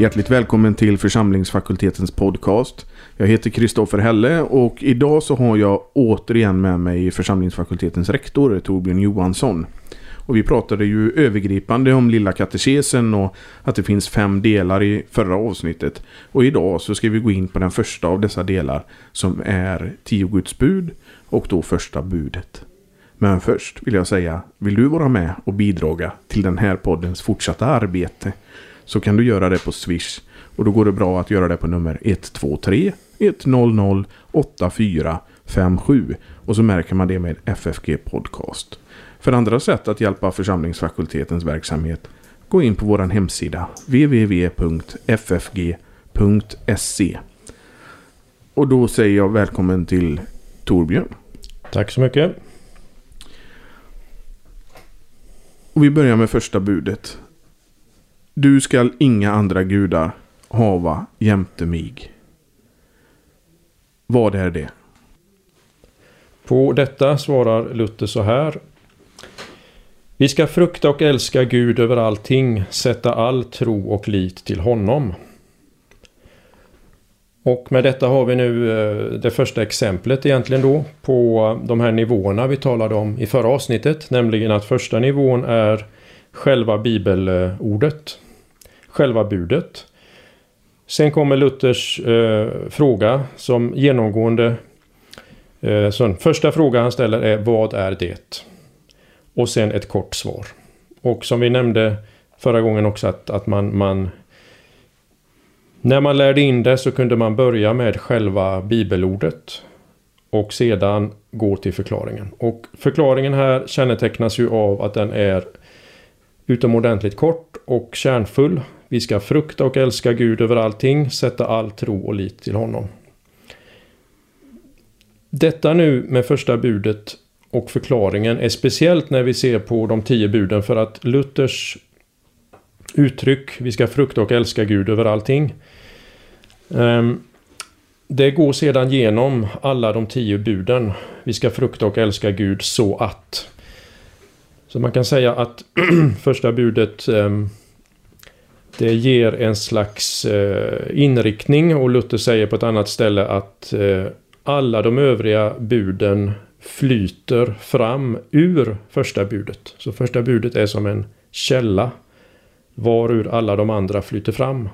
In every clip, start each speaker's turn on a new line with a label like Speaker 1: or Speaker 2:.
Speaker 1: Hjärtligt välkommen till församlingsfakultetens podcast. Jag heter Kristoffer Helle och idag så har jag återigen med mig församlingsfakultetens rektor Torbjörn Johansson. Och vi pratade ju övergripande om lilla katekesen och att det finns fem delar i förra avsnittet. Och idag så ska vi gå in på den första av dessa delar som är tio Guds bud och då första budet. Men först vill jag säga, vill du vara med och bidraga till den här poddens fortsatta arbete så kan du göra det på Swish. Och då går det bra att göra det på nummer 123 100 8457 och så märker man det med FFG Podcast. För andra sätt att hjälpa församlingsfakultetens verksamhet gå in på vår hemsida www.ffg.se. Och då säger jag välkommen till Torbjörn.
Speaker 2: Tack så mycket.
Speaker 1: Och vi börjar med första budet. Du skall inga andra gudar hava jämte mig. Vad är det?
Speaker 2: På detta svarar Luther så här. Vi ska frukta och älska Gud över allting, sätta all tro och lit till honom. Och med detta har vi nu eh, det första exemplet egentligen då på de här nivåerna vi talade om i förra avsnittet. Nämligen att första nivån är själva bibelordet. Själva budet. Sen kommer Luthers eh, fråga som genomgående... Eh, så första frågan han ställer är Vad är det? Och sen ett kort svar. Och som vi nämnde förra gången också att, att man, man när man lärde in det så kunde man börja med själva bibelordet och sedan gå till förklaringen. Och förklaringen här kännetecknas ju av att den är utomordentligt kort och kärnfull. Vi ska frukta och älska Gud över allting, sätta all tro och lit till honom. Detta nu med första budet och förklaringen är speciellt när vi ser på de tio buden för att Luthers uttryck, vi ska frukta och älska Gud över allting. Ehm, det går sedan genom alla de tio buden. Vi ska frukta och älska Gud så att. Så man kan säga att första budet ehm, det ger en slags eh, inriktning och Luther säger på ett annat ställe att eh, alla de övriga buden flyter fram ur första budet. Så första budet är som en källa varur alla de andra flyter fram.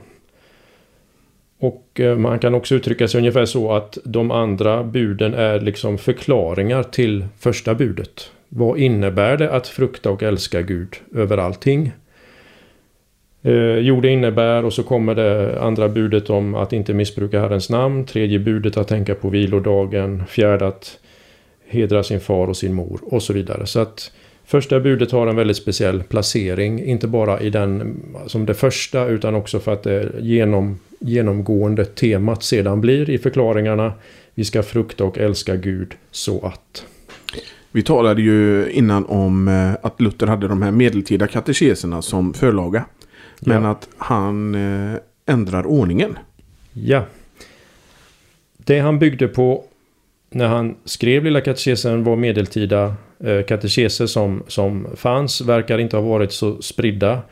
Speaker 2: Och eh, man kan också uttrycka sig ungefär så att de andra buden är liksom förklaringar till första budet. Vad innebär det att frukta och älska Gud över allting? Eh, jo, det innebär och så kommer det andra budet om att inte missbruka Herrens namn. Tredje budet att tänka på vilodagen. Fjärde att hedra sin far och sin mor och så vidare. Så att Första budet har en väldigt speciell placering, inte bara i den som det första utan också för att det genom, genomgående temat sedan blir i förklaringarna. Vi ska frukta och älska Gud så att.
Speaker 1: Vi talade ju innan om eh, att Luther hade de här medeltida katekeserna som förlaga. Men ja. att han eh, ändrar ordningen.
Speaker 2: Ja. Det han byggde på när han skrev Lilla katekesen var medeltida eh, katekeser som, som fanns. Verkar inte ha varit så spridda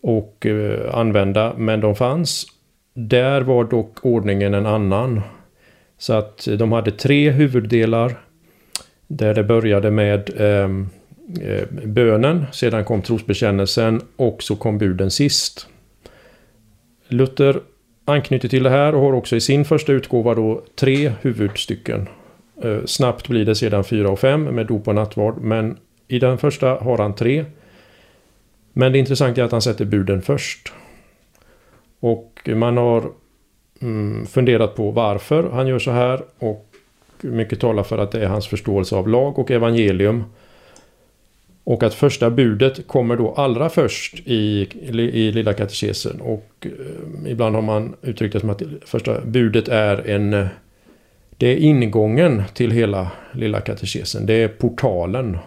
Speaker 2: och eh, använda, men de fanns. Där var dock ordningen en annan. Så att de hade tre huvuddelar. Där det började med eh, Eh, bönen, sedan kom trosbekännelsen och så kom buden sist. Luther anknyter till det här och har också i sin första utgåva då tre huvudstycken. Eh, snabbt blir det sedan fyra och fem med dop och nattvard. Men i den första har han tre. Men det intressanta är att han sätter buden först. Och man har mm, funderat på varför han gör så här. Och mycket talar för att det är hans förståelse av lag och evangelium. Och att första budet kommer då allra först i, i Lilla katekesen. Och eh, ibland har man uttryckt det som att första budet är en... Eh, det är ingången till hela Lilla katekesen. Det är portalen.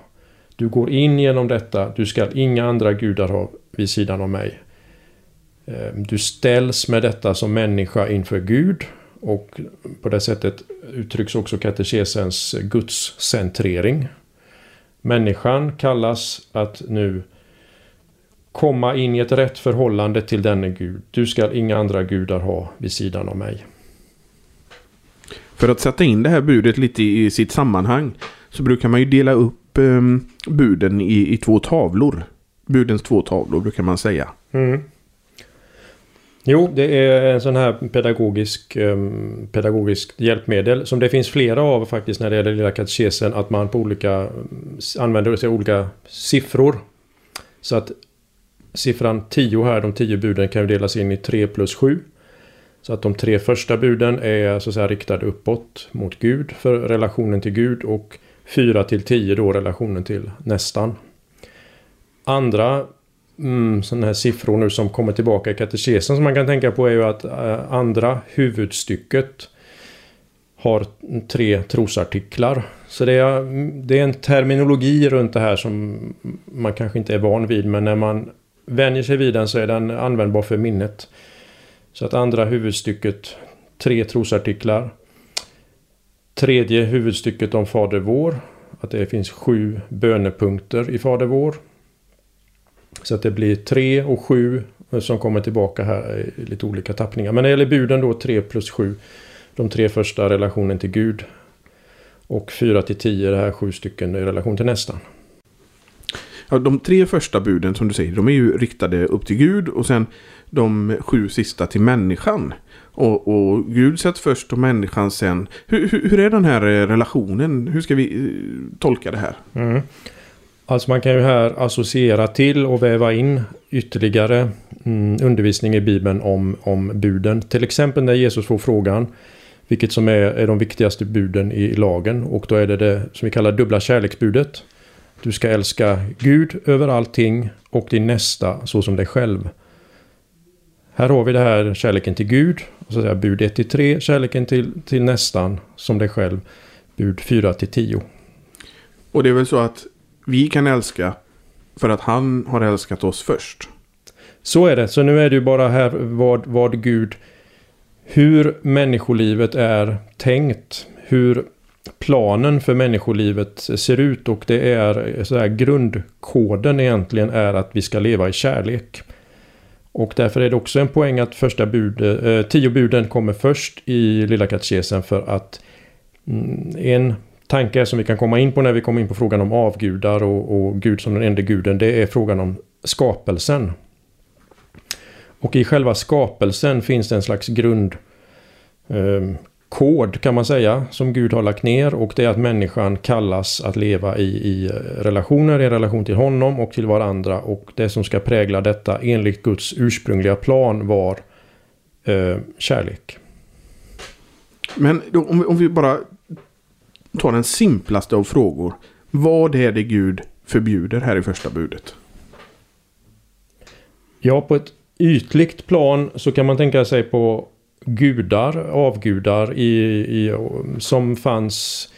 Speaker 2: Du går in genom detta. Du ska inga andra gudar ha vid sidan av mig. Eh, du ställs med detta som människa inför Gud. Och på det sättet uttrycks också katekesens gudscentrering. Människan kallas att nu komma in i ett rätt förhållande till denne Gud. Du ska inga andra gudar ha vid sidan av mig.
Speaker 1: För att sätta in det här budet lite i sitt sammanhang så brukar man ju dela upp eh, buden i, i två tavlor. Budens två tavlor brukar man säga.
Speaker 2: Mm. Jo, det är en sån här pedagogisk, ehm, um, pedagogisk hjälpmedel som det finns flera av faktiskt när det gäller lilla katekesen. Att man på olika använder sig av olika siffror. Så att siffran 10 här, de 10 buden kan ju delas in i 3 plus 7. Så att de tre första buden är så att säga riktade uppåt mot Gud för relationen till Gud och 4 till 10 då relationen till nästan. Andra mm, sådana här siffror nu som kommer tillbaka i katekesen som man kan tänka på är ju att eh, andra huvudstycket har tre trosartiklar. Så det är, det är en terminologi runt det här som man kanske inte är van vid men när man vänjer sig vid den så är den användbar för minnet. Så att andra huvudstycket, tre trosartiklar. Tredje huvudstycket om Fader vår. Att det finns sju bönepunkter i Fader vår. Så att det blir tre och sju som kommer tillbaka här i lite olika tappningar. Men när det gäller buden då tre plus sju. De tre första relationen till Gud. Och fyra till tio, det här sju stycken i relation till nästan.
Speaker 1: Ja, de tre första buden som du säger, de är ju riktade upp till Gud och sen de sju sista till människan. Och, och Gud sätts först och människan sen. Hur, hur, hur, är den här eh, relationen? Hur ska vi eh, tolka det här?
Speaker 2: Mm. Alltså man kan ju här associera till och väva in ytterligare mm, undervisning i Bibeln om, om buden. Till exempel när Jesus får frågan vilket som är, är de viktigaste buden i lagen och då är det det som vi kallar dubbla kärleksbudet. Du ska älska Gud över allting och din nästa så som dig själv. Här har vi det här kärleken till Gud, så säga, bud 1 till 3, kärleken till, till nästan som dig själv, bud 4 till 10.
Speaker 1: Och det är väl så att vi kan älska för att han har älskat oss först.
Speaker 2: Så är det, så nu är det ju bara här vad, vad Gud, hur människolivet är tänkt, hur planen för människolivet ser ut och det är så här, grundkoden egentligen är att vi ska leva i kärlek. Och därför är det också en poäng att första bud, eh, tio buden kommer först i Lilla katekesen för att mm, en tanke som vi kan komma in på när vi kommer in på frågan om avgudar och, och Gud som den enda guden, det är frågan om skapelsen. Och i själva skapelsen finns det en slags grund eh, kod kan man säga som Gud har lagt ner och det är att människan kallas att leva i, i eh, relationer i relation till honom och till varandra och det som ska prägla detta enligt Guds ursprungliga plan var eh, kärlek.
Speaker 1: Men då, om, vi, om vi bara Ta den simplaste av frågor. Vad är det Gud förbjuder här i första budet?
Speaker 2: Ja, på ett ytligt plan så kan man tänka sig på gudar, avgudar i, i, som fanns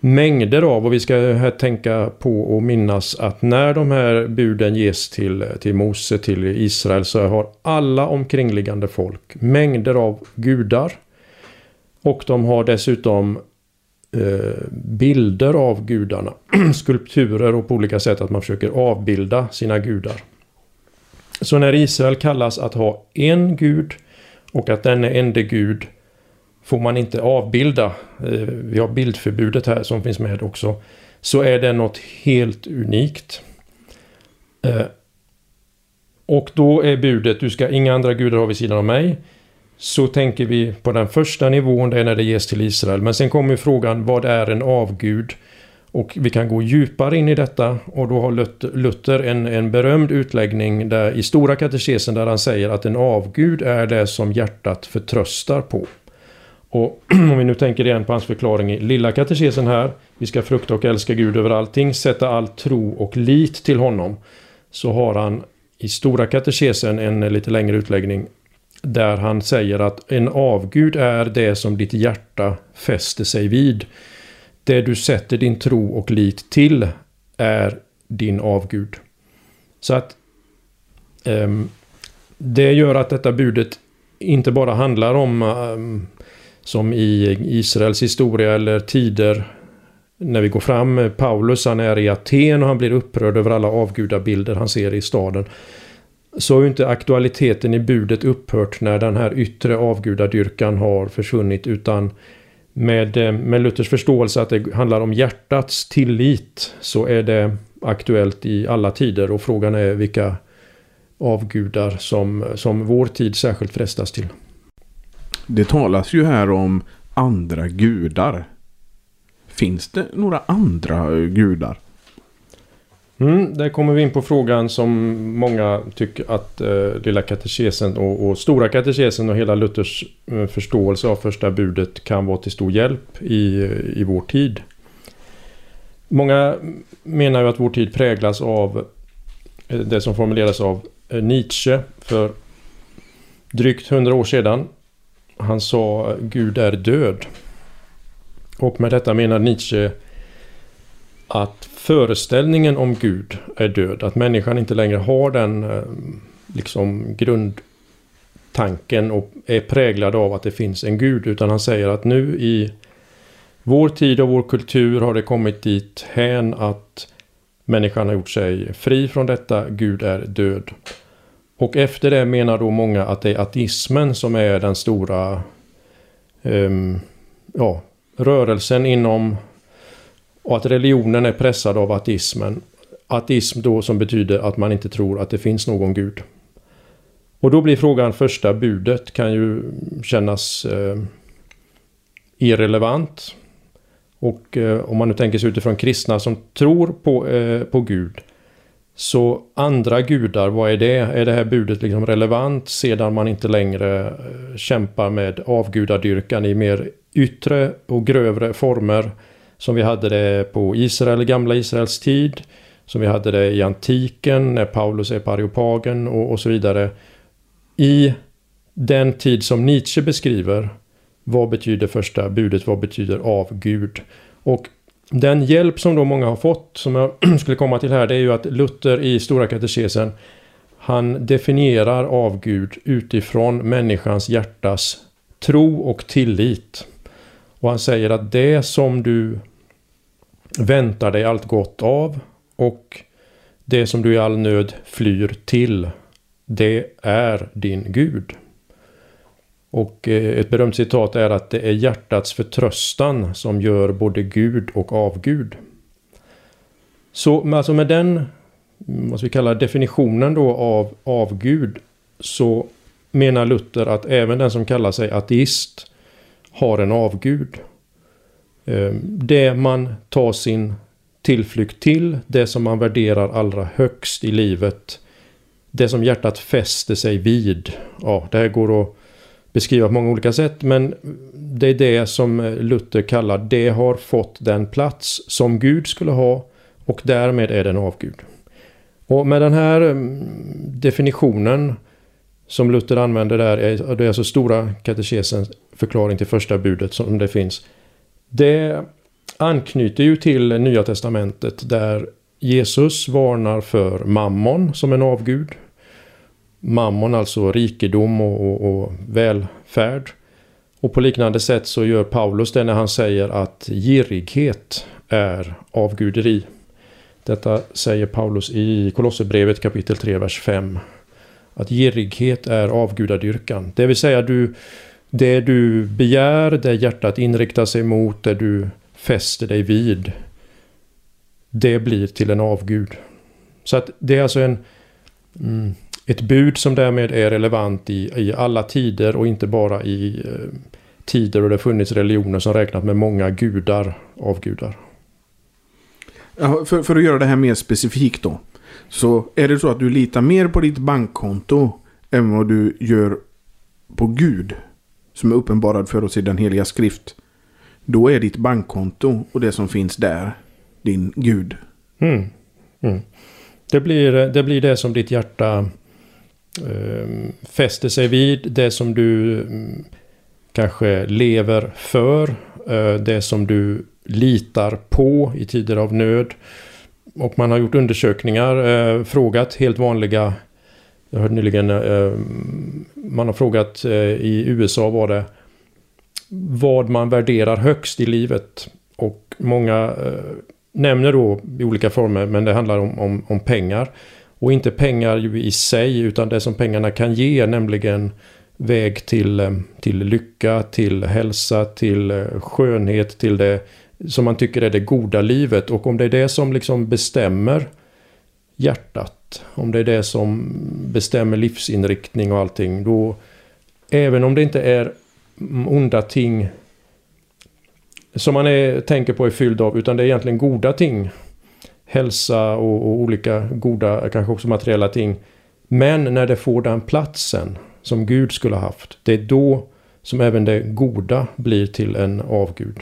Speaker 2: mängder av och vi ska här tänka på och minnas att när de här buden ges till, till Mose, till Israel så har alla omkringliggande folk mängder av gudar. Och de har dessutom Eh, bilder av gudarna, skulpturer och på olika sätt att man försöker avbilda sina gudar. Så när Israel kallas att ha en gud och att denne ende Gud får man inte avbilda. Eh, vi har bildförbudet här som finns med också. Så är det något helt unikt. Eh, och då är budet, du ska inga andra gudar ha vid sidan av mig. Så tänker vi på den första nivån, det är när det ges till Israel. Men sen kommer frågan, vad är en avgud? Och vi kan gå djupare in i detta och då har Luther en, en berömd utläggning där, i Stora katekesen där han säger att en avgud är det som hjärtat förtröstar på. Och om vi nu tänker igen på hans förklaring i Lilla katekesen här. Vi ska frukta och älska Gud över allting, sätta all tro och lit till honom. Så har han i Stora katekesen en lite längre utläggning där han säger att en avgud är det som ditt hjärta fäster sig vid. Det du sätter din tro och lit till är din avgud. Så att um, det gör att detta budet inte bara handlar om um, som i Israels historia eller tider när vi går fram, Paulus han är i Aten och han blir upprörd över alla avgudabilder han ser i staden. Så har ju inte aktualiteten i budet upphört när den här yttre avgudadyrkan har försvunnit utan med, eh, med Luthers förståelse att det handlar om hjärtats tillit så är det aktuellt i alla tider och frågan är vilka avgudar som, som vår tid särskilt frestas till.
Speaker 1: Det talas ju här om andra gudar. Finns det några andra gudar?
Speaker 2: Mm, där kommer vi in på frågan som många tycker att eh, Lilla katekesen och, och, Stora katekesen och hela Luthers eh, förståelse av första budet kan vara till stor hjälp i, i vår tid. Många menar ju att vår tid präglas av eh, det som formuleras av eh, Nietzsche för drygt hundra år sedan. Han sa Gud är död. Och med detta menar Nietzsche att föreställningen om Gud är död. Att människan inte längre har den eh, liksom grundtanken och är präglad av att det finns en Gud. Utan han säger att nu i vår tid och vår kultur har det kommit dit hän att människan har gjort sig fri från detta. Gud är död. Och efter det menar då många att det är ateismen som är den stora um, ja, rörelsen inom och att religionen är pressad av ateismen. Ateism då som betyder att man inte tror att det finns någon gud. Och då blir frågan första budet kan ju kännas eh, irrelevant. Och eh, om man nu tänker sig utifrån kristna som tror på, eh, på Gud. Så andra gudar, vad är det? Är det här budet liksom relevant sedan man inte längre eh, kämpar med avgudadyrkan i mer yttre och grövre former? Som vi hade det på Israel, gamla Israels tid. Som vi hade det i antiken när Paulus är på Areopagen och, och så vidare. I den tid som Nietzsche beskriver. Vad betyder första budet? Vad betyder av Gud? Och den hjälp som då många har fått, som jag skulle komma till här, det är ju att Luther i Stora katekesen han definierar avgud utifrån människans hjärtas tro och tillit. Och han säger att det som du väntar dig allt gott av och det som du i all nöd flyr till, det är din Gud. Och eh, ett berömt citat är att det är hjärtats förtröstan som gör både Gud och avgud. Så alltså med den, vad vi kallar definitionen då av avgud, så menar Luther att även den som kallar sig ateist har en avgud. Eh, det man tar sin tillflykt till, det som man värderar allra högst i livet. Det som hjärtat fäster sig vid. Ja, det här går att beskriva på många olika sätt men det är det som Luther kallar det har fått den plats som Gud skulle ha och därmed är den avgud. Och med den här mm, definitionen som Luther använder där, det är alltså stora katekesens förklaring till första budet som det finns. Det anknyter ju till Nya Testamentet där Jesus varnar för mammon som en avgud. Mammon alltså rikedom och, och, och välfärd. Och på liknande sätt så gör Paulus det när han säger att girighet är avguderi. Detta säger Paulus i Kolosserbrevet kapitel 3, vers 5. Att girighet är avgudadyrkan. Det vill säga du, det du begär, det hjärtat inriktar sig mot, det du fäster dig vid. Det blir till en avgud. Så att det är alltså en, mm, ett bud som därmed är relevant i, i alla tider och inte bara i eh, tider då det funnits religioner som räknat med många gudar, avgudar.
Speaker 1: För, för att göra det här mer specifikt då. Så är det så att du litar mer på ditt bankkonto än vad du gör på Gud som är uppenbarad för oss i den heliga skrift. Då är ditt bankkonto och det som finns där din Gud.
Speaker 2: Mm. Mm. Det, blir, det blir det som ditt hjärta eh, fäster sig vid. Det som du mm, kanske lever för. Eh, det som du litar på i tider av nöd. Och man har gjort undersökningar, eh, frågat helt vanliga jag hörde nyligen, eh, man har frågat eh, i USA var det vad man värderar högst i livet. Och många eh, nämner då i olika former, men det handlar om, om, om pengar. Och inte pengar ju i sig, utan det som pengarna kan ge, nämligen väg till, eh, till lycka, till hälsa, till eh, skönhet, till det som man tycker är det goda livet. Och om det är det som liksom bestämmer hjärtat, om det är det som bestämmer livsinriktning och allting, då även om det inte är onda ting som man är, tänker på är fylld av, utan det är egentligen goda ting. Hälsa och, och olika goda, kanske också materiella ting. Men när det får den platsen som Gud skulle ha haft, det är då som även det goda blir till en avgud.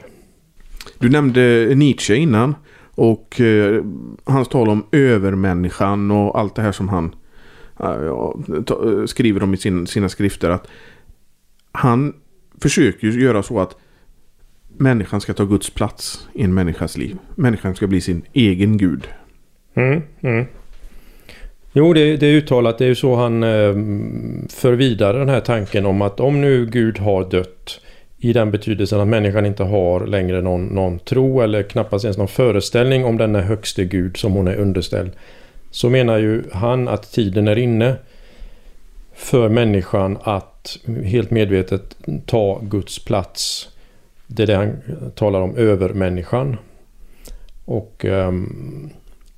Speaker 1: Du nämnde Nietzsche innan och eh, hans tal om övermänniskan och allt det här som han eh, ta, eh, skriver om i sin, sina skrifter. att Han försöker göra så att människan ska ta Guds plats i en människas liv. Människan ska bli sin egen gud.
Speaker 2: Mm, mm. Jo, det, det, är uttalat. Det är ju så han eh, för vidare den här tanken om att om nu Gud har dött i den betydelsen att människan inte har längre någon, någon tro eller knappast ens någon föreställning om denna högste Gud som hon är underställd. Så menar ju han att tiden är inne för människan att helt medvetet ta Guds plats. Det är det han talar om, övermänniskan. Och um,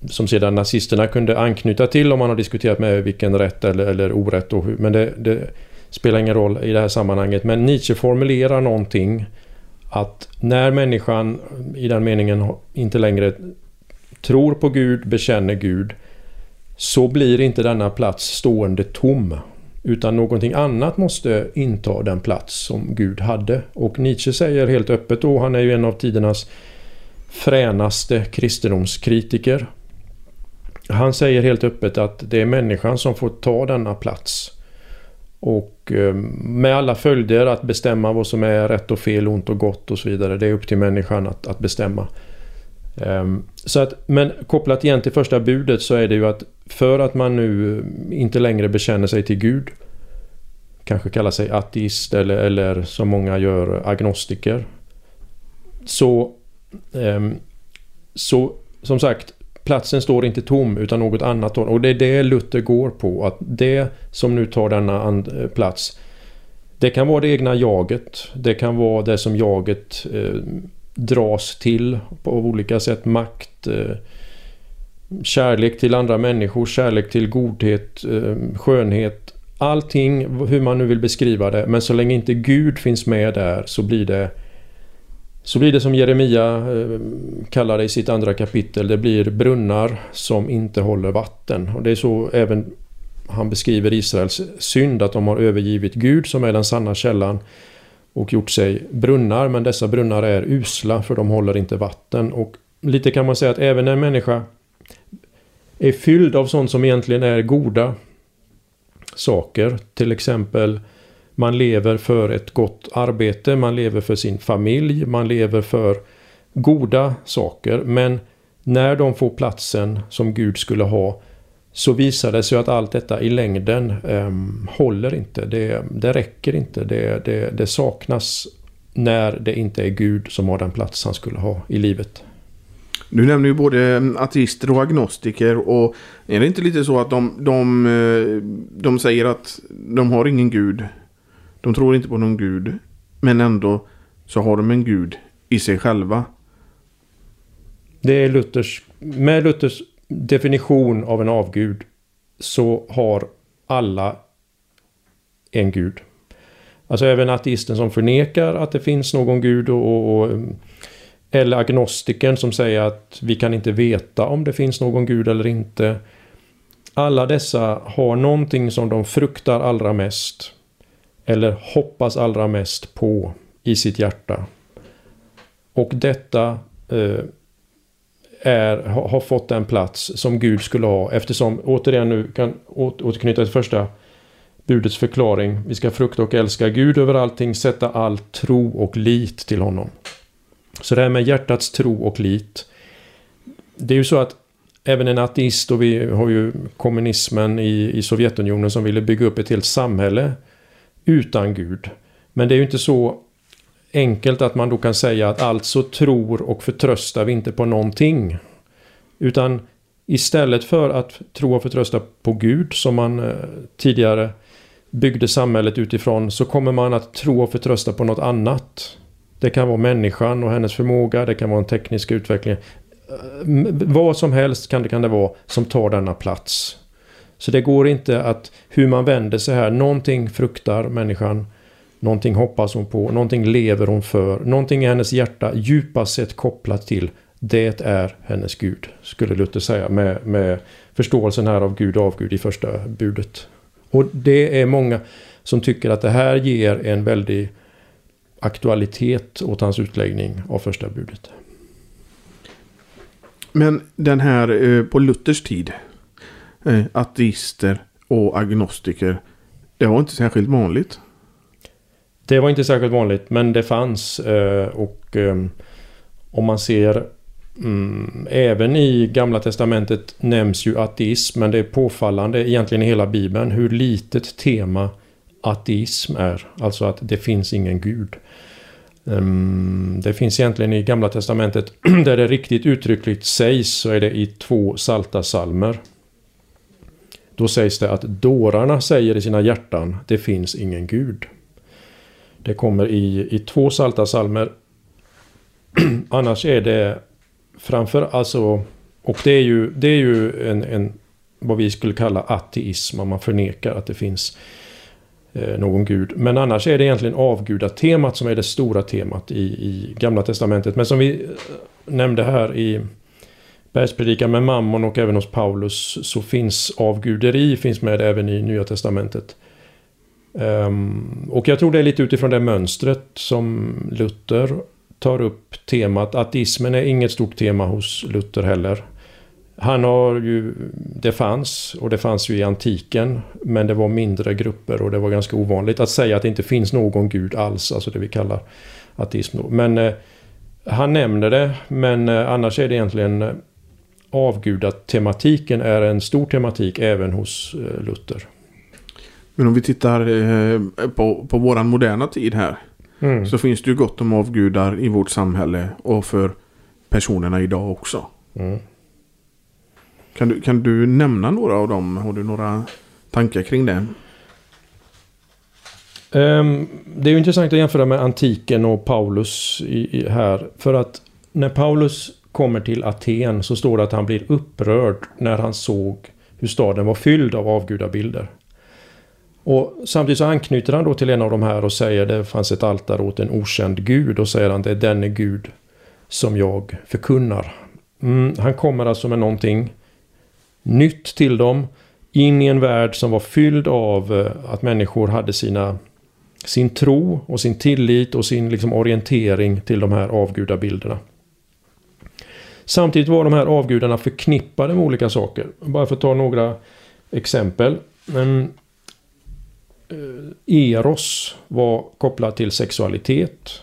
Speaker 2: som sedan nazisterna kunde anknyta till om man har diskuterat med vilken rätt eller, eller orätt. Och hur, men det, det, spelar ingen roll i det här sammanhanget. Men Nietzsche formulerar någonting att när människan i den meningen inte längre tror på Gud, bekänner Gud så blir inte denna plats stående tom. Utan någonting annat måste inta den plats som Gud hade. Och Nietzsche säger helt öppet då, han är ju en av tidernas fränaste kristendomskritiker. Han säger helt öppet att det är människan som får ta denna plats. Och Eh, med alla följder att bestämma vad som är rätt och fel, ont och gott och så vidare. Det är upp till människan att, att bestämma. Ehm, så att, men kopplat igen till första budet så är det ju att för att man nu inte längre bekänner sig till Gud kanske kallar sig ateist eller, eller som många gör agnostiker så, ehm, så som sagt platsen står inte tom utan något annat. Och det är det Luther går på. Att det som nu tar denna eh, plats det kan vara det egna jaget. Det kan vara det som jaget eh, dras till på olika sätt. Makt, eh, kärlek till andra människor, kärlek till godhet, eh, skönhet. Allting, hur man nu vill beskriva det. Men så länge inte Gud finns med där så blir det så blir det som Jeremia eh, kallar det i sitt andra kapitel. Det blir brunnar som inte håller vatten. Och det är så även han beskriver Israels synd. Att de har övergivit Gud som är den sanna källan. Och gjort sig brunnar. Men dessa brunnar är usla för de håller inte vatten. Och lite kan man säga att även när en människa är fylld av sånt som egentligen är goda saker. Till exempel man lever för ett gott arbete, man lever för sin familj, man lever för goda saker. Men när de får platsen som Gud skulle ha så visar det sig att allt detta i längden eh, håller inte. Det, det räcker inte. Det, det, det, saknas när det inte är Gud som har den plats han skulle ha i livet.
Speaker 1: Du nämner ju både ehm, ateister och agnostiker. Och är det inte lite så att de, de, eh, de säger att de har ingen gud? De tror inte på någon gud. Men ändå så har de en gud i sig själva.
Speaker 2: Det är Luthers, med Luthers definition av en avgud så har alla en gud. Alltså även ateisten som förnekar att det finns någon gud och, och, och um, eller agnostiken som säger att vi kan inte veta om det finns någon gud eller inte. Alla dessa har någonting som de fruktar allra mest eller hoppas allra mest på i sitt hjärta. Och detta eh, är, har fått den plats som Gud skulle ha eftersom, återigen nu kan återknyta till första budets förklaring. Vi ska frukta och älska Gud över allting, sätta all tro och lit till honom. Så det här med hjärtats tro och lit. Det är ju så att även en ateist och vi har ju kommunismen i, i Sovjetunionen som ville bygga upp ett helt samhälle utan Gud. Men det är ju inte så enkelt att man då kan säga att alltså tror och förtröstar vi inte på någonting. Utan istället för att tro och förtrösta på Gud som man eh, tidigare byggde samhället utifrån så kommer man att tro och förtrösta på något annat. Det kan vara människan och hennes förmåga, det kan vara en teknisk utveckling. Eh, vad som helst kan det, kan det vara som tar denna plats. Så det går inte att hur man vänder sig här, någonting fruktar människan, någonting hoppas hon på, någonting lever hon för, någonting i hennes hjärta djupast sett kopplat till det är hennes Gud, skulle Luther säga med, med förståelsen här av Gud och avgud i första budet. Och det är många som tycker att det här ger en väldig aktualitet åt hans utläggning av första budet.
Speaker 1: Men den här eh, på Luthers tid, eh, ateister och agnostiker, det var inte särskilt vanligt.
Speaker 2: Det var inte särskilt vanligt, men det fanns. Eh, och ehm, om man ser Mm, även i Gamla Testamentet nämns ju ateism, men det är påfallande egentligen i hela Bibeln hur litet tema ateism är. Alltså att det finns ingen gud. Ehm, det finns egentligen i Gamla Testamentet där det riktigt uttryckligt sägs så är det i två salta salmer. Då sägs det att dårarna säger i sina hjärtan det finns ingen gud. Det kommer i, i två salta salmer. Annars är det framför alltså, och det är ju, det är ju en, en, vad vi skulle kalla ateism, om man förnekar att det finns eh, någon gud. Men annars är det egentligen avgudatemat som är det stora temat i, i Gamla Testamentet. Men som vi eh, nämnde här i Bergspredikan med Mammon och även hos Paulus så finns avguderi finns med även i Nya Testamentet. Um, och jag tror det är lite utifrån det mönstret som Luther tar upp temat ateismen är inget stort tema hos Luther heller. Han har ju, det fanns och det fanns ju i antiken men det var mindre grupper och det var ganska ovanligt att säga att det inte finns någon gud alls, alltså det vi kallar ateism. Men eh, han nämner det men eh, annars är det egentligen eh, avgudatematiken är en stor tematik även hos eh, Luther.
Speaker 1: Men om vi tittar eh, på, på våran moderna tid här. Mm. Så finns det ju gott om avgudar i vårt samhälle och för personerna idag också. Mm. Kan, du, kan du nämna några av dem? Har du några tankar kring det?
Speaker 2: Um, det är ju intressant att jämföra med antiken och Paulus i, i här. För att när Paulus kommer till Aten så står det att han blir upprörd när han såg hur staden var fylld av avgudabilder. Och samtidigt så anknyter han då till en av de här och säger det fanns ett altare åt en okänd gud och säger han det är denne gud som jag förkunnar. Mm, han kommer alltså med någonting nytt till dem in i en värld som var fylld av eh, att människor hade sina sin tro och sin tillit och sin liksom orientering till de här avgudabilderna. Samtidigt var de här avgudarna förknippade med olika saker. Bara för att ta några exempel. Men Eh, Eros var kopplad till sexualitet.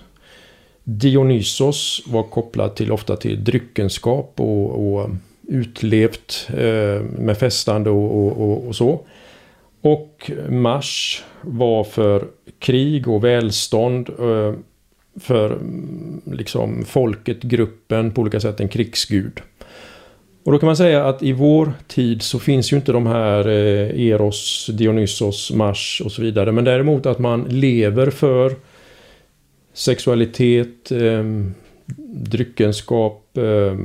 Speaker 2: Dionysos var kopplad till ofta till dryckenskap och, och utlevt eh, med festande och, och, och, så. Och Mars var för krig och välstånd. Eh, för liksom folket, gruppen, på olika sätt en krigsgud. Och då kan man säga att i vår tid så finns ju inte de här eh, Eros, Dionysos, Mars och så vidare. Men däremot att man lever för sexualitet, eh, dryckenskap, eh,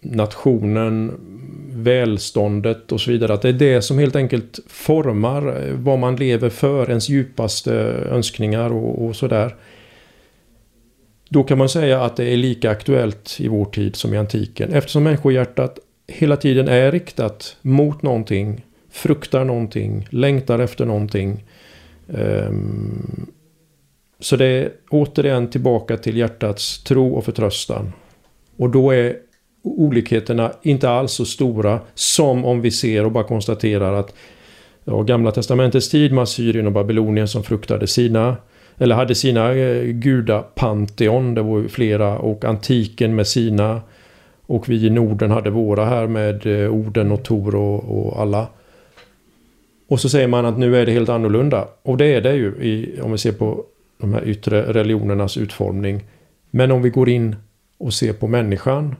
Speaker 2: nationen, välståndet och så vidare. Att det är det som helt enkelt formar vad man lever för, ens djupaste önskningar och, och sådär. Då kan man säga att det är lika aktuellt i vår tid som i antiken eftersom människohjärtat hela tiden är riktat mot någonting, fruktar någonting, längtar efter någonting. Um, så det är återigen tillbaka till hjärtats tro och förtröstan. Och då är olikheterna inte alls så stora som om vi ser och bara konstaterar att ja, Gamla Testamentets tid med Assyrien och Babylonien som fruktade sina eller hade sina eh, gudapanteon, det var ju flera, och antiken med sina och vi i Norden hade våra här med eh, Oden och Tor och, och, alla. Och så säger man att nu är det helt annorlunda. Och det är det ju i, om vi ser på de här yttre religionernas utformning. Men om vi går in och ser på människan,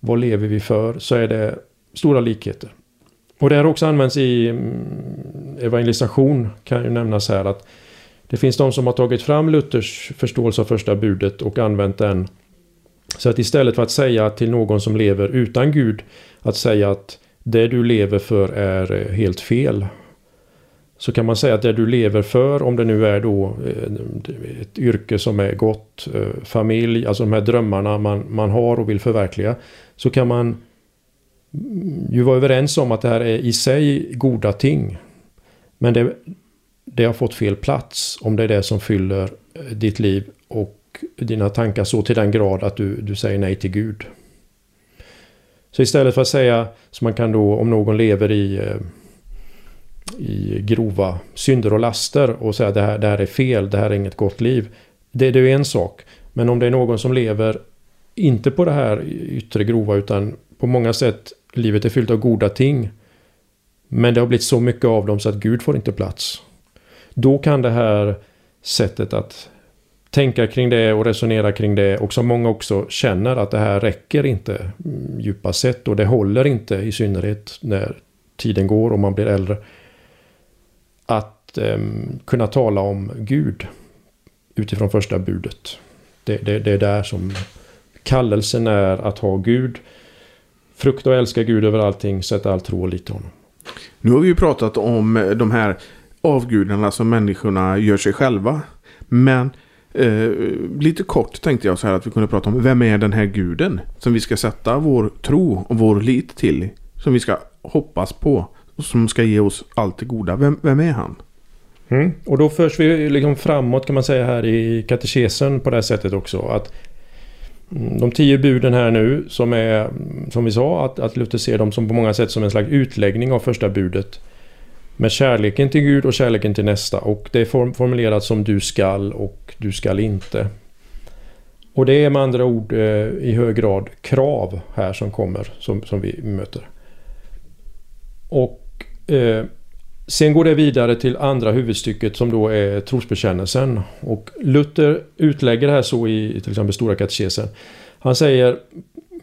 Speaker 2: vad lever vi för, så är det stora likheter. Och det har också använts i mm, evangelisation, kan ju nämnas här, att det finns de som har tagit fram Luthers förståelse av första budet och använt den. Så att istället för att säga till någon som lever utan Gud, att säga att det du lever för är eh, helt fel. Så kan man säga att det du lever för, om det nu är då eh, ett yrke som är gott, eh, familj, alltså de här drömmarna man, man har och vill förverkliga. Så kan man ju vara överens om att det här är i sig goda ting. Men det, det har fått fel plats om det är det som fyller eh, ditt liv och dina tankar så till den grad att du, du säger nej till Gud. Så istället för att säga som man kan då om någon lever i, eh, i grova synder och laster och säga det här, det här är fel, det här är inget gott liv. Det, det är en sak. Men om det är någon som lever inte på det här yttre grova utan på många sätt livet är fyllt av goda ting. Men det har blivit så mycket av dem så att Gud får inte plats. Då kan det här sättet att tänka kring det och resonera kring det och som många också känner att det här räcker inte mm, djupa djupast sett och det håller inte i synnerhet när tiden går och man blir äldre. Att eh, kunna tala om Gud utifrån första budet. Det, det, det är där som kallelsen är att ha Gud. Frukta och älska Gud över allting, sätta all tro och lit till honom.
Speaker 1: Nu har vi ju pratat om de här avgudarna som människorna gör sig själva. Men eh, lite kort tänkte jag så här att vi kunde prata om vem är den här guden som vi ska sätta vår tro och vår lit till. Som vi ska hoppas på. Och som ska ge oss allt det goda. Vem, vem är han?
Speaker 2: Mm. Och då förs vi liksom framåt kan man säga här i katekesen på det här sättet också. Att mm, de tio buden här nu som är som vi sa att, att Luther ser dem som på många sätt som en slags utläggning av första budet. Med kärleken till Gud och kärleken till nästa. Och det är formulerat som du skall och du skall inte. Och det är med andra ord eh, i hög grad krav här som kommer som, som vi möter. Och eh, sen går det vidare till andra huvudstycket som då är trosbekännelsen. Och Luther utlägger det här så i till exempel Stora katekesen. Han säger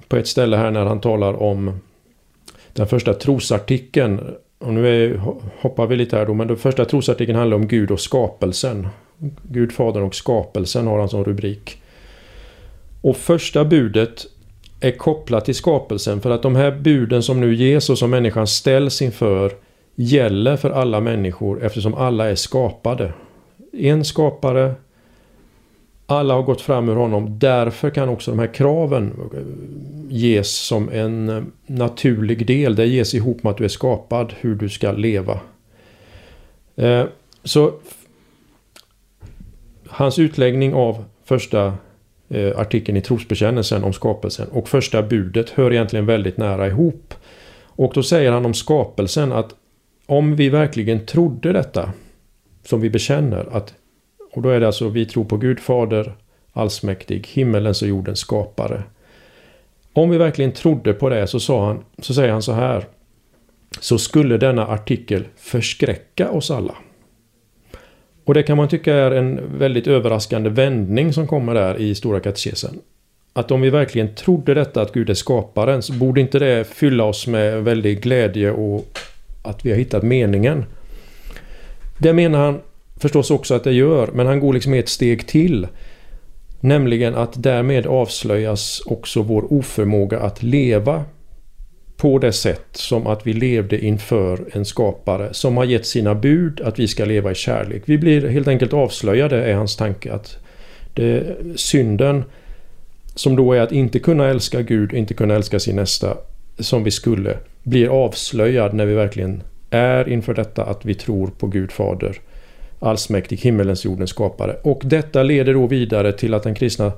Speaker 2: på ett ställe här när han talar om den första trosartikeln och nu är, hoppar vi lite här då, men den första trosartikeln handlar om Gud och skapelsen. Gud, Fadern och skapelsen har han som rubrik. Och första budet är kopplat till skapelsen för att de här buden som nu ges och som människan ställs inför gäller för alla människor eftersom alla är skapade. En skapare, alla har gått fram ur honom. Därför kan också de här kraven eh, ges som en eh, naturlig del. Det ges ihop med att du är skapad, hur du ska leva. Eh, så hans utläggning av första artikeln i trosbekännelsen om skapelsen och första budet hör egentligen väldigt nära ihop. Och då säger han om skapelsen att om vi verkligen trodde detta som vi bekänner att och då är det alltså vi tror på Gud Fader allsmäktig, himmelens och jordens skapare. Om vi verkligen trodde på det så, sa han, så säger han så här. Så skulle denna artikel förskräcka oss alla. Och det kan man tycka är en väldigt överraskande vändning som kommer där i Stora katekesen. Att om vi verkligen trodde detta att Gud är skaparen så borde inte det fylla oss med väldig glädje och att vi har hittat meningen. Det menar han förstås också att det gör, men han går liksom ett steg till. Nämligen att därmed avslöjas också vår oförmåga att leva på det sätt som att vi levde inför en skapare som har gett sina bud att vi ska leva i kärlek. Vi blir helt enkelt avslöjade är hans tanke att det, synden som då är att inte kunna älska Gud, inte kunna älska sin nästa som vi skulle, blir avslöjad när vi verkligen är inför detta att vi tror på Gud Fader allsmäktig, himmelens jordens skapare. Och detta leder då vidare till att den kristna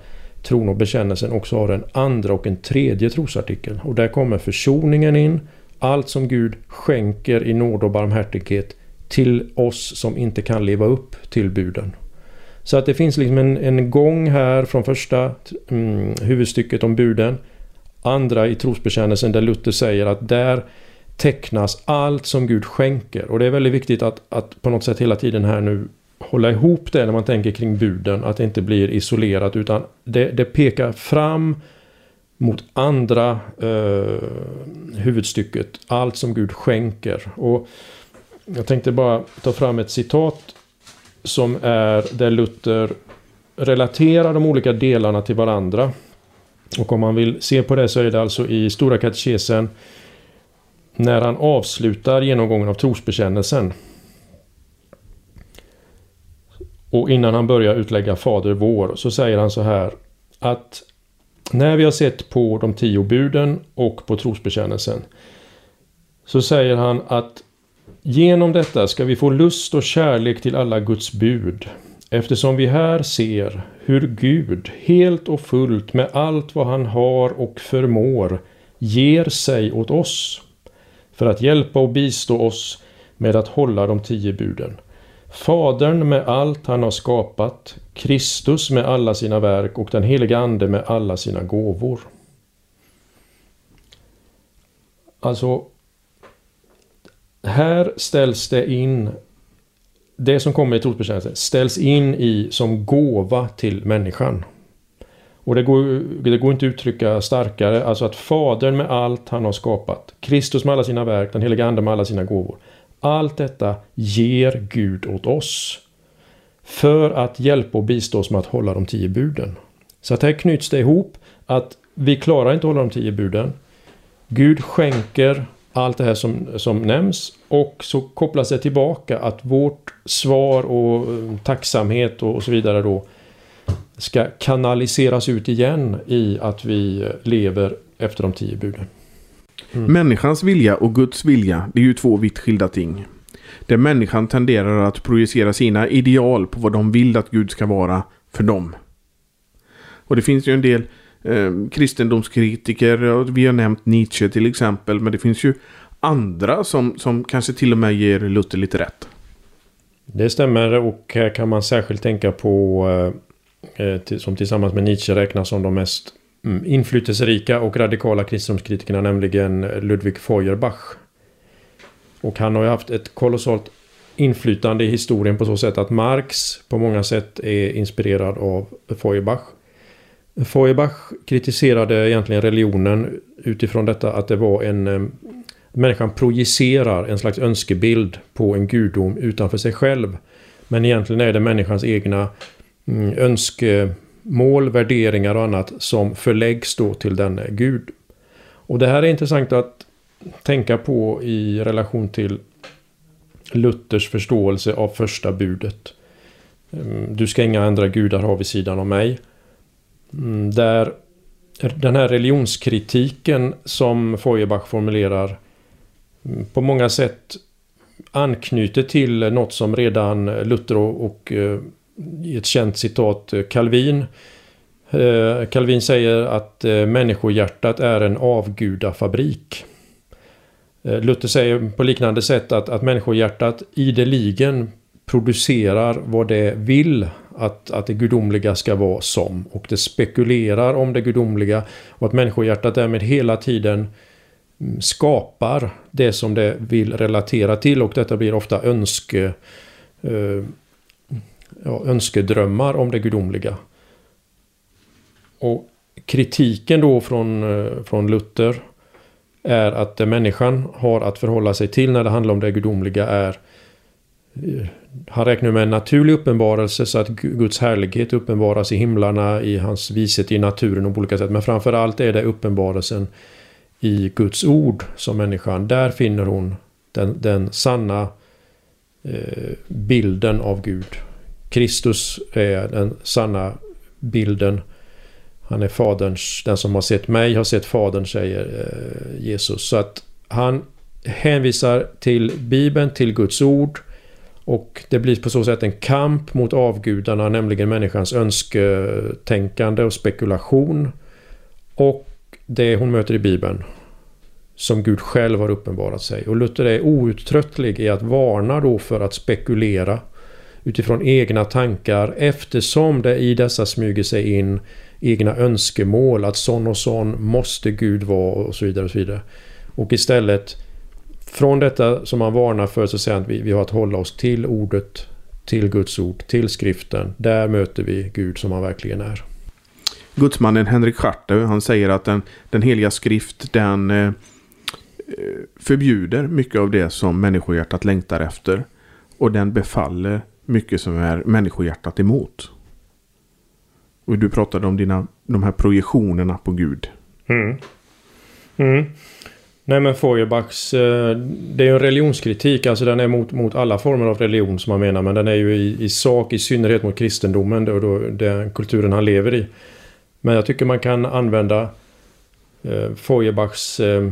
Speaker 2: tron och bekännelsen också har en andra och en tredje trosartikel. Och där kommer försoningen in, allt som Gud skänker i nåd och barmhärtighet till oss som inte kan leva upp till buden. Så att det finns liksom en, en gång här från första mm, huvudstycket om buden, andra i trosbekännelsen där Luther säger att där tecknas allt som Gud skänker. Och det är väldigt viktigt att, att på något sätt hela tiden här nu hålla ihop det när man tänker kring buden. Att det inte blir isolerat utan det, det pekar fram mot andra eh, huvudstycket. Allt som Gud skänker. Och jag tänkte bara ta fram ett citat som är där Luther relaterar de olika delarna till varandra. Och om man vill se på det så är det alltså i Stora katekesen när han avslutar genomgången av trosbekännelsen. Och innan han börjar utlägga Fader vår så säger han så här att när vi har sett på de tio buden och på trosbekännelsen så säger han att genom detta ska vi få lust och kärlek till alla Guds bud eftersom vi här ser hur Gud helt och fullt med allt vad han har och förmår ger sig åt oss för att hjälpa och bistå oss med att hålla de tio buden. Fadern med allt han har skapat, Kristus med alla sina verk och den heliga Ande med alla sina gåvor. Alltså, här ställs det in det som kommer i trosbekännelsen ställs in i som gåva till människan. Och det går, det går inte att uttrycka starkare, alltså att Fadern med allt han har skapat, Kristus med alla sina verk, den heliga Ande med alla sina gåvor. Allt detta ger Gud åt oss. För att hjälpa och bistå oss med att hålla de tio buden. Så att här knyts det ihop att vi klarar inte att hålla de tio buden. Gud skänker allt det här som, som nämns och så kopplas det tillbaka att vårt svar och eh, tacksamhet och, och så vidare då ska kanaliseras ut igen i att vi lever efter de tio buden.
Speaker 1: Mm. Människans vilja och Guds vilja, det är ju två vitt skilda ting. Där människan tenderar att projicera sina ideal på vad de vill att Gud ska vara för dem. Och det finns ju en del eh, kristendomskritiker, vi har nämnt Nietzsche till exempel, men det finns ju andra som, som kanske till och med ger Luther lite rätt.
Speaker 2: Det stämmer och här kan man särskilt tänka på eh, Eh, som tillsammans med Nietzsche räknas som de mest mm, inflytelserika och radikala kristendomskritikerna, nämligen Ludwig Feuerbach. Och han har ju haft ett kolossalt inflytande i historien på så sätt att Marx på många sätt är inspirerad av Feuerbach. Feuerbach kritiserade egentligen religionen utifrån detta att det var en eh, Människan projicerar en slags önskebild på en gudom utanför sig själv. Men egentligen är det människans egna Mm, önskemål, värderingar och annat som förläggs då till denne gud. Och det här är intressant att tänka på i relation till Luthers förståelse av första budet. Mm, du ska inga andra gudar ha vid sidan av mig. Mm, där den här religionskritiken som Feuerbach formulerar på många sätt anknyter till något som redan Luther och eh, i ett känt citat eh, Calvin eh, Calvin säger att eh, människohjärtat är en avgudafabrik. Luther säger på liknande sätt att, att människohjärtat ideligen producerar vad det vill att, att det gudomliga ska vara som. Och det spekulerar om det gudomliga och att människohjärtat därmed hela tiden mm, skapar det som det vill relatera till och detta blir ofta önske, eh, ja, önskedrömmar om det gudomliga. Och kritiken då från, eh, från Luther är att det människan har att förhålla sig till när det handlar om det gudomliga är eh, han räknar med en naturlig uppenbarelse så att Guds härlighet uppenbaras i himlarna, i hans vishet i naturen och på olika sätt. Men framförallt är det uppenbarelsen i Guds ord som människan. Där finner hon den, den sanna eh, bilden av Gud. Kristus är den sanna bilden. Han är faderns, den som har sett mig har sett fadern säger eh, Jesus. Så att han hänvisar till Bibeln, till Guds ord. Och det blir på så sätt en kamp mot avgudarna, nämligen människans önsketänkande och spekulation. Och det hon möter i Bibeln. Som Gud själv har uppenbarat sig. Och Luther är outtröttlig i att varna då för att spekulera utifrån egna tankar eftersom det i dessa smyger sig in egna önskemål att sån och sån måste Gud vara och så vidare. Och så vidare. Och istället från detta som man varnar för så säger han att vi, vi har att hålla oss till ordet, till Guds ord, till skriften. Där möter vi Gud som han verkligen är.
Speaker 1: Gudsmannen Henrik Schartau, han säger att den, den heliga skrift den eh, förbjuder mycket av det som människohjärtat längtar efter. Och den befaller mycket som är människohjärtat emot. Och du pratade om dina, de här projektionerna på Gud.
Speaker 2: Mm. Mm. Nej men Feuerbachs, eh, det är ju en religionskritik, alltså den är mot, mot alla former av religion som man menar, men den är ju i, i sak i synnerhet mot kristendomen och då, den kulturen han lever i. Men jag tycker man kan använda eh, Feuerbachs eh,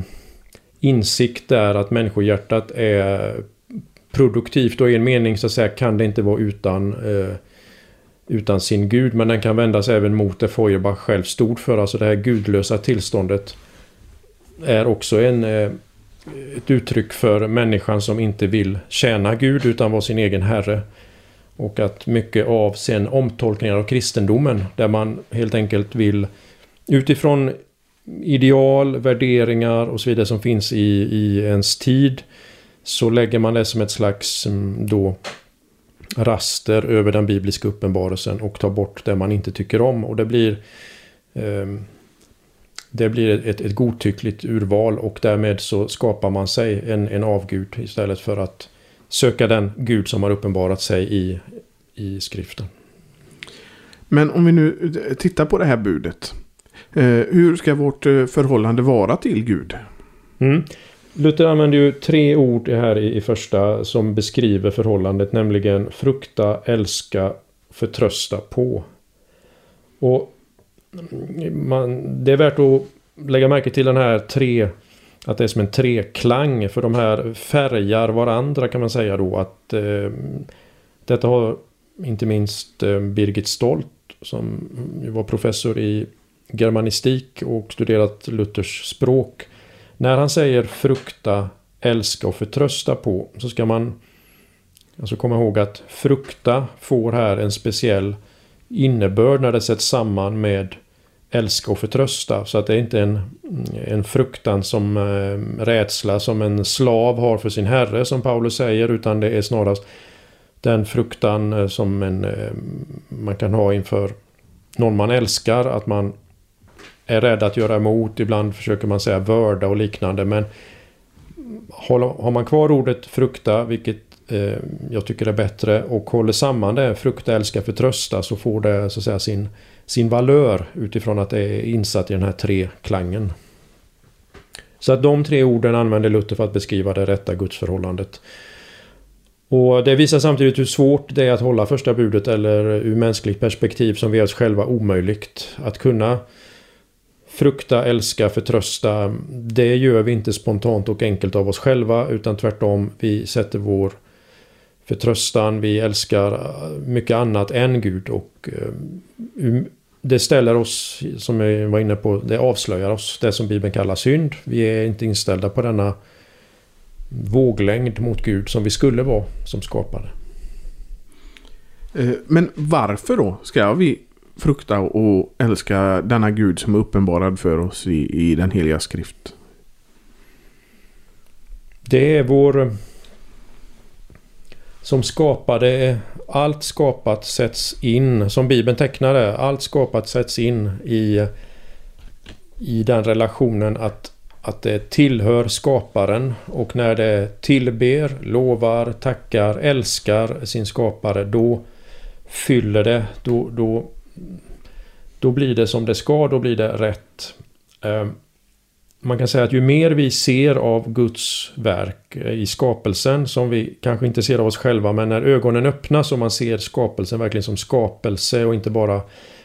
Speaker 2: insikt där att människohjärtat är produktivt och i en mening så att säga kan det inte vara utan eh, utan sin gud men den kan vändas även mot det Feuerbach själv stod för, alltså det här gudlösa tillståndet är också en, eh, ett uttryck för människan som inte vill tjäna Gud utan vara sin egen herre. Och att mycket av sen omtolkningar av kristendomen där man helt enkelt vill utifrån ideal, värderingar och så vidare som finns i, i ens tid så lägger man det som ett slags mm, då raster över den bibliska uppenbarelsen och tar bort det man inte tycker om och det blir eh, det blir ett, ett godtyckligt urval och därmed så skapar man sig en, en avgud istället för att söka den Gud som har uppenbarat sig i, i skriften.
Speaker 1: Men om vi nu tittar på det här budet. Eh, hur ska vårt eh, förhållande vara till Gud?
Speaker 2: Mm. Luther använder ju tre ord här i, i första som beskriver förhållandet, nämligen frukta, älska, förtrösta på. Och man, det är värt att lägga märke till den här tre att det är som en treklang för de här färgar varandra kan man säga då att eh, detta har inte minst eh, Birgit Stolt som var professor i germanistik och studerat Luthers språk. När han säger frukta, älska och förtrösta på så ska man alltså komma ihåg att frukta får här en speciell innebörd när det sätts samman med älska och förtrösta. Så att det är inte en, en fruktan som eh, rädsla som en slav har för sin herre som Paulus säger utan det är snarast den fruktan eh, som en, eh, man kan ha inför någon man älskar. Att man är rädd att göra emot. Ibland försöker man säga vörda och liknande. Men har man kvar ordet frukta, vilket eh, jag tycker är bättre, och håller samman det, frukta, älska, förtrösta, så får det så att säga sin sin valör utifrån att det är insatt i den här tre klangen. Så att de tre orden använder Luther för att beskriva det rätta gudsförhållandet. Och det visar samtidigt hur svårt det är att hålla första budet eller ur mänskligt perspektiv som vi är oss själva omöjligt. Att kunna frukta, älska, förtrösta. Det gör vi inte spontant och enkelt av oss själva utan tvärtom vi sätter vår förtröstan, vi älskar eh, mycket annat än Gud och eh, um, det ställer oss, som jag var inne på, det avslöjar oss, det som Bibeln kallar synd. Vi är inte inställda på denna våglängd mot Gud som vi skulle vara som skapade.
Speaker 1: Eh, men varför då ska vi frukta och älska denna Gud som är uppenbarad för oss i, i den heliga skrift?
Speaker 2: Det är vår eh, som skapade allt skapat sätts in, som Bibeln tecknade, allt skapat sätts in i, i den relationen att, att det tillhör skaparen och när det tillber, lovar, tackar, älskar sin skapare då fyller det, då, då, då blir det som det ska, då blir det rätt. Ehm, man kan säga att ju mer vi ser av Guds verk eh, i skapelsen som vi kanske inte ser av oss själva men när ögonen öppnas och man ser skapelsen verkligen som skapelse och inte bara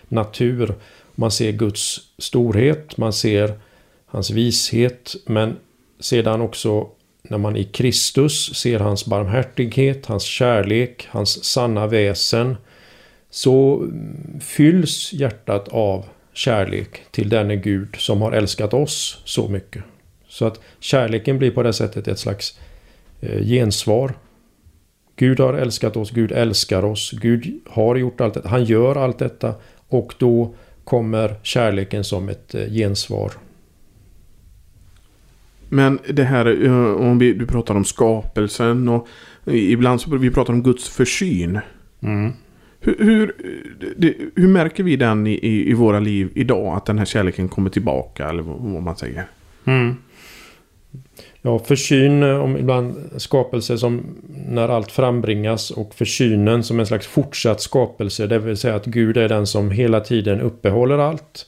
Speaker 2: natur. Man ser Guds storhet, man ser hans vishet men sedan också när man i Kristus ser hans barmhärtighet, hans kärlek, hans sanna väsen så fylls hjärtat av kärlek till denne Gud som har älskat oss så mycket. Så att kärleken blir på det sättet ett slags eh, gensvar. Gud har älskat oss, Gud älskar oss, Gud har gjort allt detta, han gör allt detta och då kommer kärleken som ett eh, gensvar.
Speaker 1: Men det här, eh, om vi, du pratar om skapelsen och ibland så vi pratar om Guds försyn.
Speaker 2: Mm.
Speaker 1: Hur, hur, det, hur märker vi den i, i, i, våra liv idag? Att den här kärleken kommer tillbaka eller vad man säger?
Speaker 2: Mm. Ja, försyn om ibland skapelse som när allt frambringas och försynen som en slags fortsatt skapelse. Det vill säga att Gud är den som hela tiden uppehåller allt.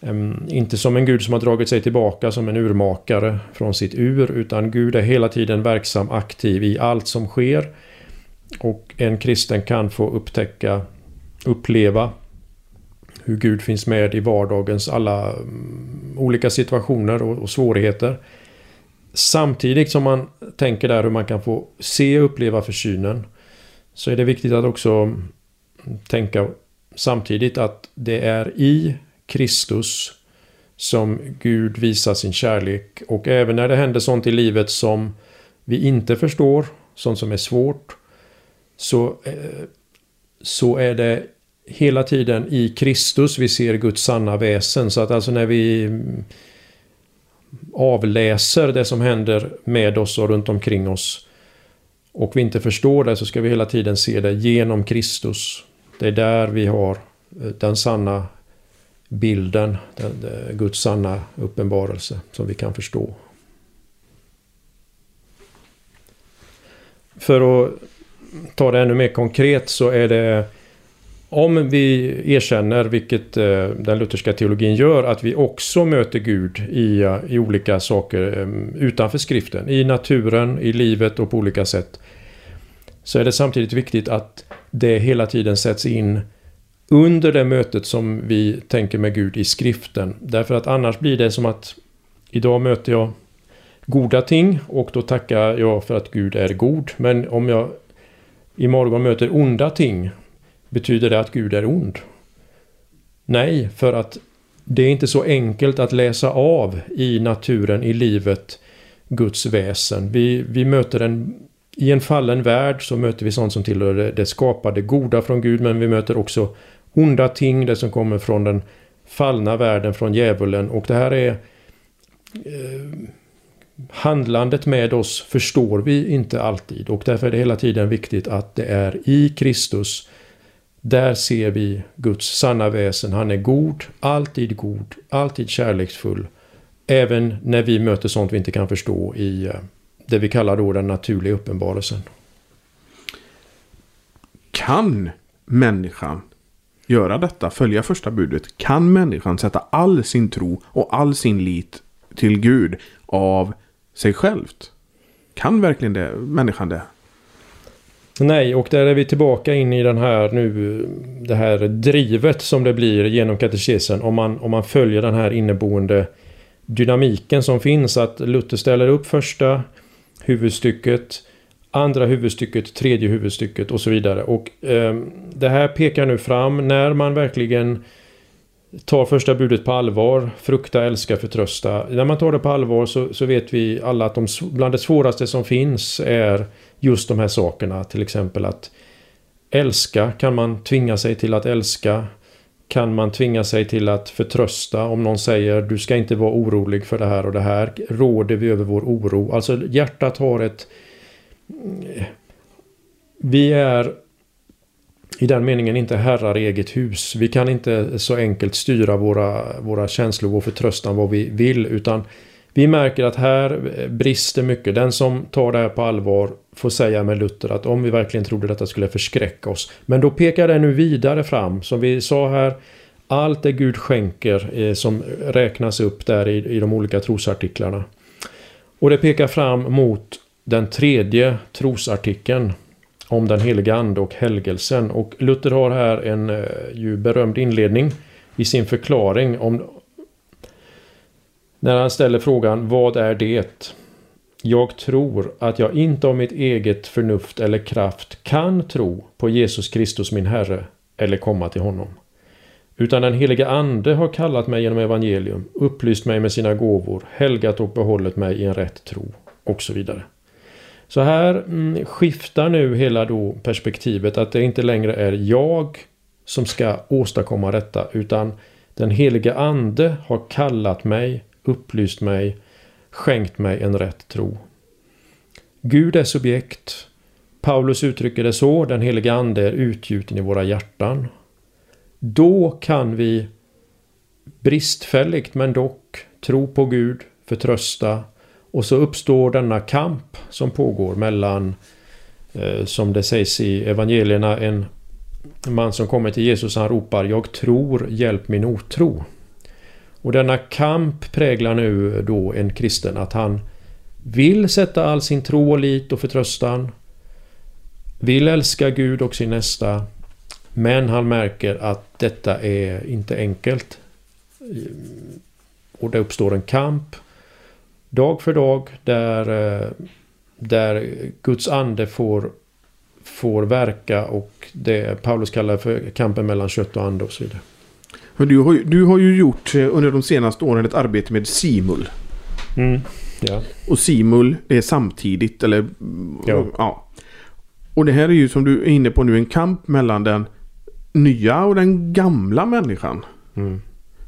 Speaker 2: Um, inte som en Gud som har dragit sig tillbaka som en urmakare från sitt ur utan Gud är hela tiden verksam, aktiv i allt som sker. Och en kristen kan få upptäcka, uppleva hur Gud finns med i vardagens alla mm, olika situationer och, och svårigheter. Samtidigt som man tänker där hur man kan få se och uppleva försynen så är det viktigt att också mm, tänka samtidigt att det är i Kristus som Gud visar sin kärlek och även när det händer sånt i livet som vi inte förstår, sånt som är svårt så, eh, så är det hela tiden i Kristus vi ser Guds sanna väsen. Så att alltså när vi mm, avläser det som händer med oss och runt omkring oss och vi inte förstår det så ska vi hela tiden se det genom Kristus. Det är där vi har eh, den sanna bilden, den, den, Guds sanna uppenbarelse som vi kan förstå. För att ta det ännu mer konkret så är det om vi erkänner, vilket eh, den lutherska teologin gör, att vi också möter Gud i, eh, i olika saker eh, utanför skriften, i naturen, i livet och på olika sätt. Så är det samtidigt viktigt att det hela tiden sätts in under det mötet som vi tänker med Gud i skriften. Därför att annars blir det som att idag möter jag goda ting och då tackar jag för att Gud är god. Men om jag imorgon möter onda ting Betyder det att Gud är ond? Nej, för att det är inte så enkelt att läsa av i naturen, i livet, Guds väsen. Vi, vi möter en... I en fallen värld så möter vi sånt som tillhör det, det skapade goda från Gud, men vi möter också onda ting, det som kommer från den fallna världen, från djävulen. Och det här är... Eh, handlandet med oss förstår vi inte alltid och därför är det hela tiden viktigt att det är i Kristus där ser vi Guds sanna väsen. Han är god, alltid god, alltid kärleksfull. Även när vi möter sånt vi inte kan förstå i eh, det vi kallar då den naturliga uppenbarelsen.
Speaker 1: Kan människan göra detta, följa första budet? Kan människan sätta all sin tro och all sin lit till Gud av sig självt? Kan verkligen det, människan det?
Speaker 2: Nej, och där är vi tillbaka in i den här nu, det här drivet som det blir genom katekesen om man, om man följer den här inneboende dynamiken som finns att Luther ställer upp första huvudstycket, andra huvudstycket, tredje huvudstycket och så vidare. Och eh, det här pekar nu fram när man verkligen tar första budet på allvar, frukta, älska, förtrösta. När man tar det på allvar så, så vet vi alla att de, bland det svåraste som finns är just de här sakerna. Till exempel att älska, kan man tvinga sig till att älska? Kan man tvinga sig till att förtrösta om någon säger du ska inte vara orolig för det här och det här? Råder vi över vår oro? Alltså hjärtat har ett... Vi är i den meningen inte herrar i eget hus. Vi kan inte så enkelt styra våra, våra känslor, vår förtröstan, vad vi vill. Utan vi märker att här brister mycket. Den som tar det här på allvar får säga med Luther att om vi verkligen trodde detta skulle förskräcka oss. Men då pekar det nu vidare fram. Som vi sa här. Allt det Gud skänker eh, som räknas upp där i, i de olika trosartiklarna. Och det pekar fram mot den tredje trosartikeln om den heliga ande och helgelsen. Och Luther har här en eh, ju berömd inledning i sin förklaring om när han ställer frågan Vad är det? Jag tror att jag inte av mitt eget förnuft eller kraft kan tro på Jesus Kristus min Herre eller komma till honom. Utan den heliga Ande har kallat mig genom evangelium, upplyst mig med sina gåvor, helgat och behållit mig i en rätt tro och så vidare. Så här mm, skiftar nu hela då perspektivet att det inte längre är jag som ska åstadkomma detta utan den heliga Ande har kallat mig, upplyst mig, skänkt mig en rätt tro. Gud är subjekt, Paulus uttrycker det så, den heliga ande är utgjuten i våra hjärtan. Då kan vi bristfälligt men dock tro på Gud, förtrösta och så uppstår denna kamp som pågår mellan, eh, som det sägs i evangelierna, en man som kommer till Jesus han ropar Jag tror, hjälp min otro. Och denna kamp präglar nu då en kristen att han vill sätta all sin tro och lit och förtröstan. Vill älska Gud och sin nästa. Men han märker att detta är inte enkelt. Och det uppstår en kamp dag för dag där, eh, där Guds ande får, får verka och det Paulus kallar för kampen mellan kött och ande och så vidare.
Speaker 1: Du har, du har ju gjort eh, under de senaste åren ett arbete med Simul.
Speaker 2: Mm, ja.
Speaker 1: Och Simul det är samtidigt eller...
Speaker 2: Ja.
Speaker 1: ja. Och det här är ju som du är inne på nu en kamp mellan den nya och den gamla människan.
Speaker 2: Mm.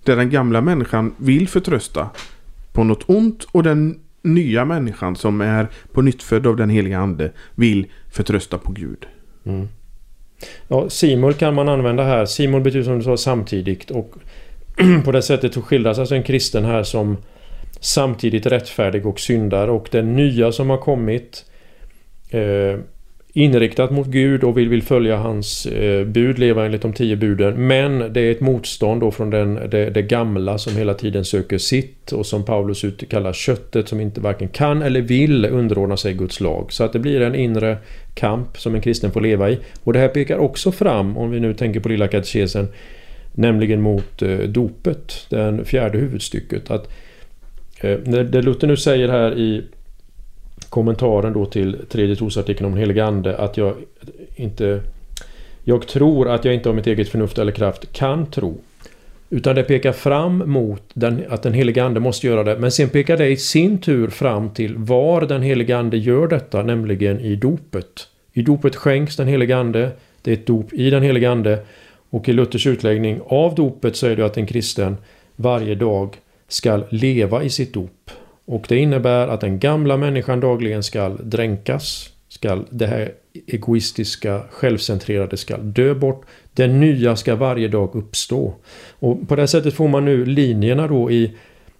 Speaker 1: Där den gamla människan vill förtrösta på något ont och den nya människan som är på nytt av den heliga ande vill förtrösta på Gud.
Speaker 2: Mm. Ja, simul kan man använda här. Simul betyder som du sa samtidigt och på det sättet så skildras alltså en kristen här som samtidigt rättfärdig och syndare och den nya som har kommit eh, inriktat mot Gud och vill, vill följa hans eh, bud, leva enligt de tio buden. Men det är ett motstånd då från den, det, det, gamla som hela tiden söker sitt och som Paulus ut kallar köttet som inte varken kan eller vill underordna sig Guds lag. Så att det blir en inre kamp som en kristen får leva i. Och det här pekar också fram, om vi nu tänker på lilla katekesen, nämligen mot eh, dopet, det fjärde huvudstycket. Att eh, det Luther nu säger här i kommentaren då till tredje trosartikeln om den helige Ande att jag inte... Jag tror att jag inte av mitt eget förnuft eller kraft kan tro. Utan det pekar fram mot den, att den helige Ande måste göra det. Men sen pekar det i sin tur fram till var den helige Ande gör detta, nämligen i dopet. I dopet skänks den helige Ande. Det är ett dop i den helige Ande. Och i Luthers utläggning av dopet så är det att en kristen varje dag ska leva i sitt dop. Och det innebär att den gamla människan dagligen ska dränkas. Ska det här egoistiska, självcentrerade ska dö bort. Den nya ska varje dag uppstå. Och på det sättet får man nu linjerna då i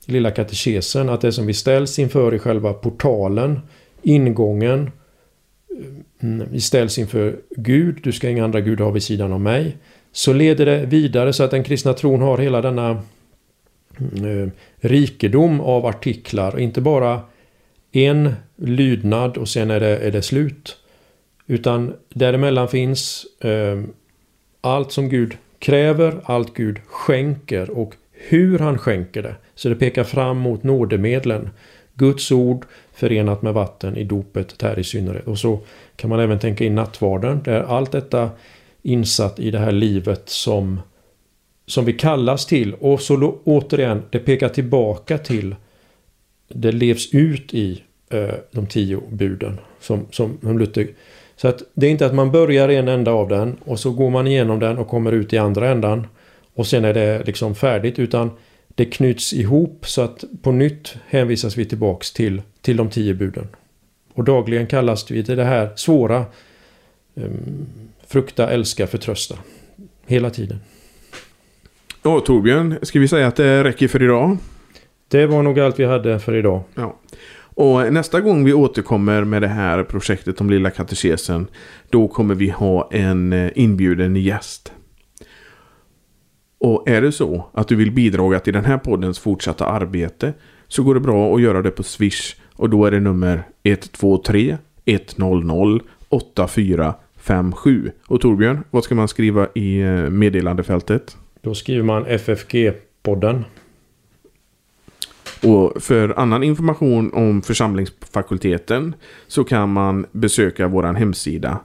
Speaker 2: lilla katekesen. Att det som vi ställs inför i själva portalen, ingången. Mm, vi ställs inför Gud, du ska inga andra gudar ha vid sidan av mig. Så leder det vidare så att den kristna tron har hela denna Eh, rikedom av artiklar. Inte bara en lydnad och sen är det, är det slut. Utan däremellan finns eh, allt som Gud kräver, allt Gud skänker och hur han skänker det. Så det pekar fram mot nådemedlen. Guds ord förenat med vatten i dopet här i synnerhet. Och så kan man även tänka in nattvarden där allt detta insatt i det här livet som som vi kallas till och så återigen, det pekar tillbaka till det levs ut i eh, de tio buden som, som, som Luther. Så att det är inte att man börjar i en ända av den och så går man igenom den och kommer ut i andra ändan och sen är det liksom färdigt utan det knyts ihop så att på nytt hänvisas vi tillbaks till, till de tio buden. Och dagligen kallas vi till det här svåra eh, frukta, älska, förtrösta. Hela tiden.
Speaker 1: Ja, Torbjörn, ska vi säga att det räcker för idag?
Speaker 2: Det var nog allt vi hade för idag.
Speaker 1: Ja. Och nästa gång vi återkommer med det här projektet om Lilla katekesen då kommer vi ha en eh, inbjuden gäst. Och är det så att du vill bidra till den här poddens fortsatta arbete så går det bra att göra det på Swish och då är det nummer 123 100 8457. Och Torbjörn, vad ska man skriva i eh, meddelandefältet?
Speaker 2: Då skriver man FFG-podden.
Speaker 1: Och för annan information om församlingsfakulteten så kan man besöka vår hemsida